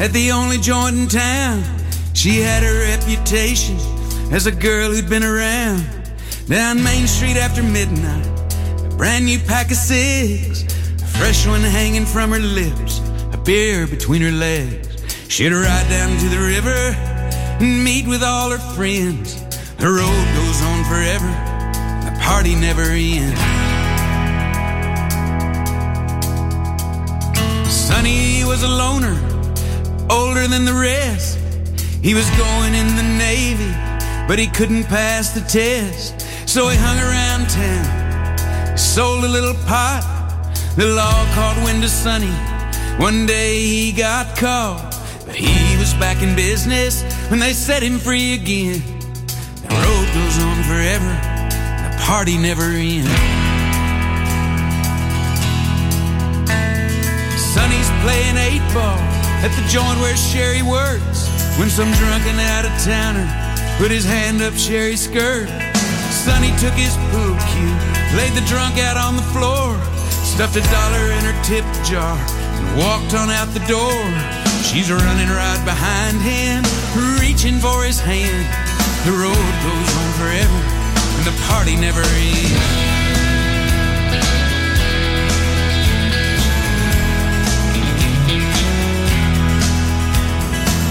At the only joint in town. She had a reputation as a girl who'd been around. Down Main Street after midnight, a brand new pack of cigs, a fresh one hanging from her lips, a beer between her legs. She'd ride down to the river and meet with all her friends. The road goes on forever, the party never ends. Sonny was a loner, older than the rest. He was going in the Navy, but he couldn't pass the test. So he hung around town, sold a little pot. The law called Window Sonny. One day he got caught, but he was back in business when they set him free again. The road goes on forever, the party never ends. Sonny's playing eight ball at the joint where Sherry works when some drunken out of towner put his hand up Sherry's skirt. Sonny took his pool cue, laid the drunk out on the floor, stuffed a dollar in her tip jar, and walked on out the door. She's running right behind him, reaching for his hand. The road goes on forever, and the party never ends.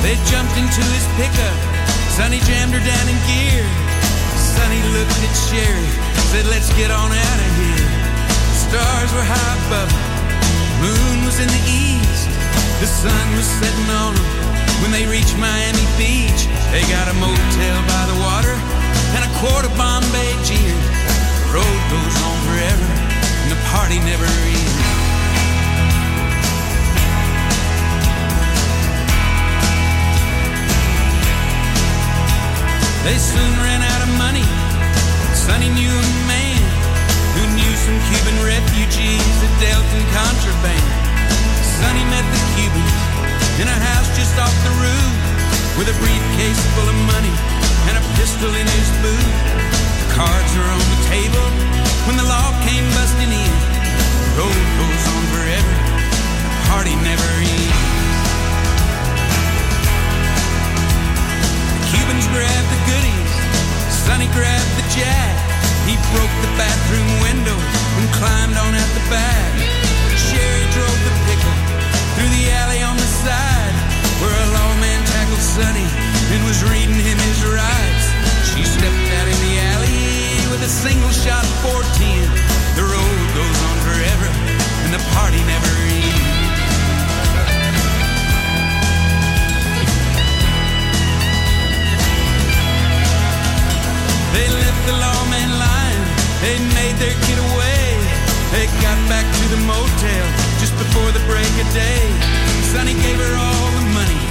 They jumped into his pickup. Sonny jammed her down in gear. Sonny looked at Sherry, said, Let's get on out of here. The stars were high above them. Moon was in the east. The sun was setting on them. When they reached Miami Beach, they got a motel by the water and a quart of Bombay gin. The road goes on forever, and the party never ends. They soon ran out of money. Sonny knew a man who knew some Cuban refugees that dealt in contraband. Sonny met the Cubans in a house just off the roof with a briefcase full of money and a pistol in his boot. The cards were on the table when the law came busting in. The road goes on forever. The party never ends. Cubans grabbed the goodies, Sonny grabbed the jack. He broke the bathroom window and climbed on out the back. Sherry drove the pickup through the alley on the side where a lawman tackled Sonny and was reading him his rights. She stepped out in the alley with a single shot 410. The road goes on forever and the party never ends. They made their getaway. They got back to the motel just before the break of day. Sonny gave her all the money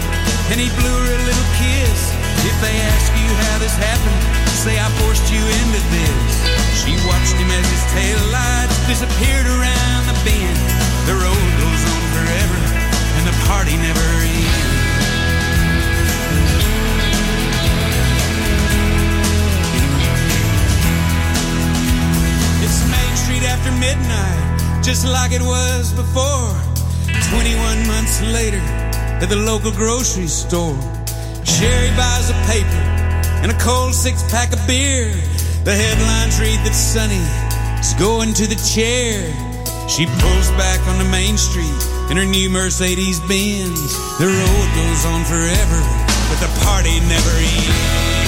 and he blew her a little kiss. If they ask you how this happened, say I forced you into this. She watched him as his tail lights disappeared around the bend. The road goes on forever and the party never ends. Street after midnight, just like it was before. 21 months later, at the local grocery store, Sherry buys a paper and a cold six pack of beer. The headlines read that Sonny is going to the chair. She pulls back on the main street in her new Mercedes Benz. The road goes on forever, but the party never ends.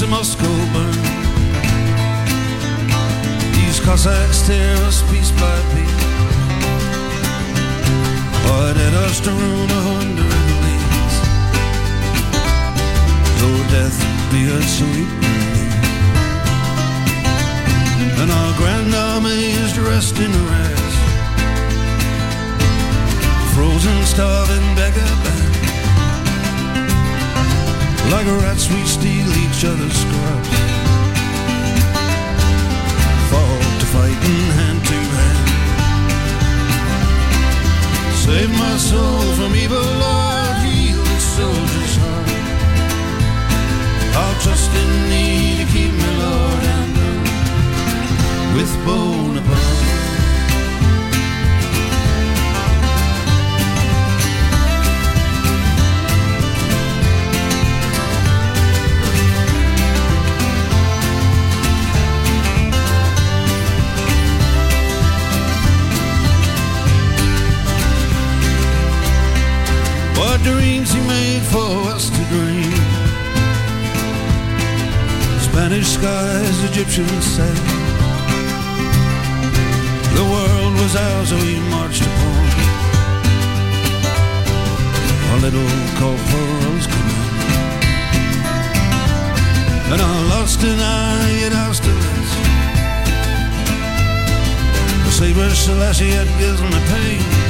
To Moscow burn. These Cossacks tear us piece by piece. Ordered us to ruin a hundred leagues. Though death be a sweet relief. And our grand army is dressed in rags. Frozen, starving beggar. Like rats, we steal each other's scraps. Fall to fighting hand to hand. Save my soul from evil, Lord, heal the soldier's heart. I'll trust in thee to keep me, Lord, and with Bonaparte. What dreams he made for us to dream. Spanish skies, Egyptian sand. The world was ours, so we marched upon. Our little corporal's command. And I lost and eye at Austerlitz. The saber Selassie had given me pain.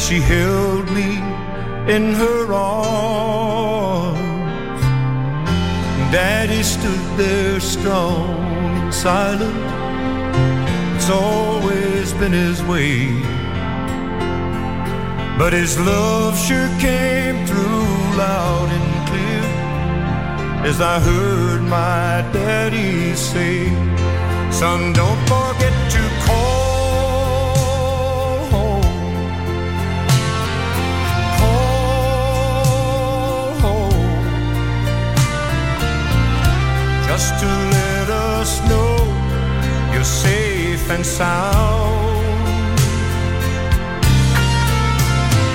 As she held me in her arms. Daddy stood there strong and silent. It's always been his way. But his love sure came through loud and clear as I heard my daddy say, Son, don't and sound.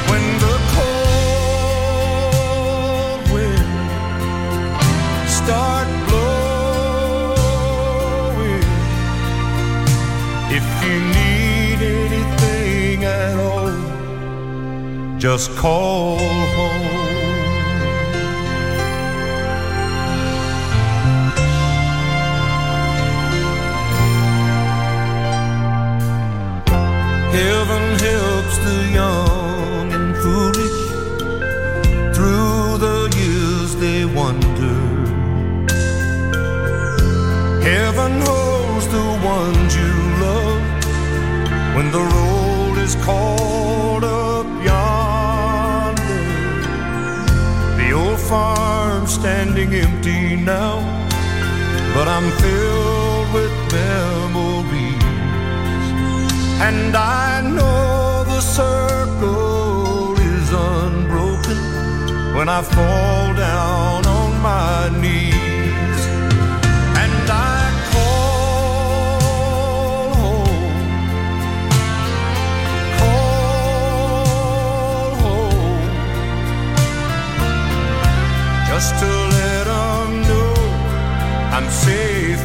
When the cold wind start blowing, if you need anything at all, just call home. ones you love when the road is called up yonder. The old farm standing empty now, but I'm filled with memories, and I know the circle is unbroken when I fall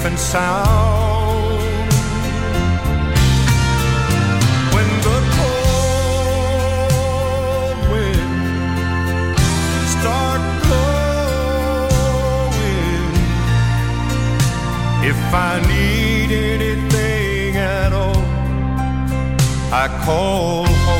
different sound. When the cold wind start blowing, if I need anything at all, I call home.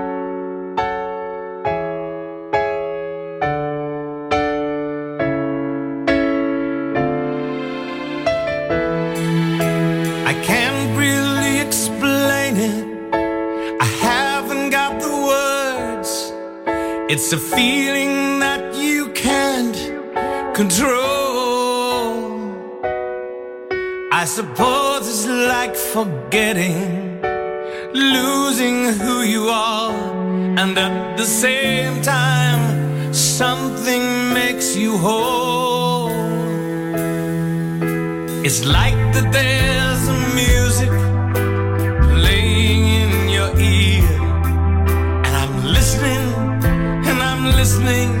It's a feeling that you can't control. I suppose it's like forgetting, losing who you are, and at the same time, something makes you whole. It's like the dance. listening.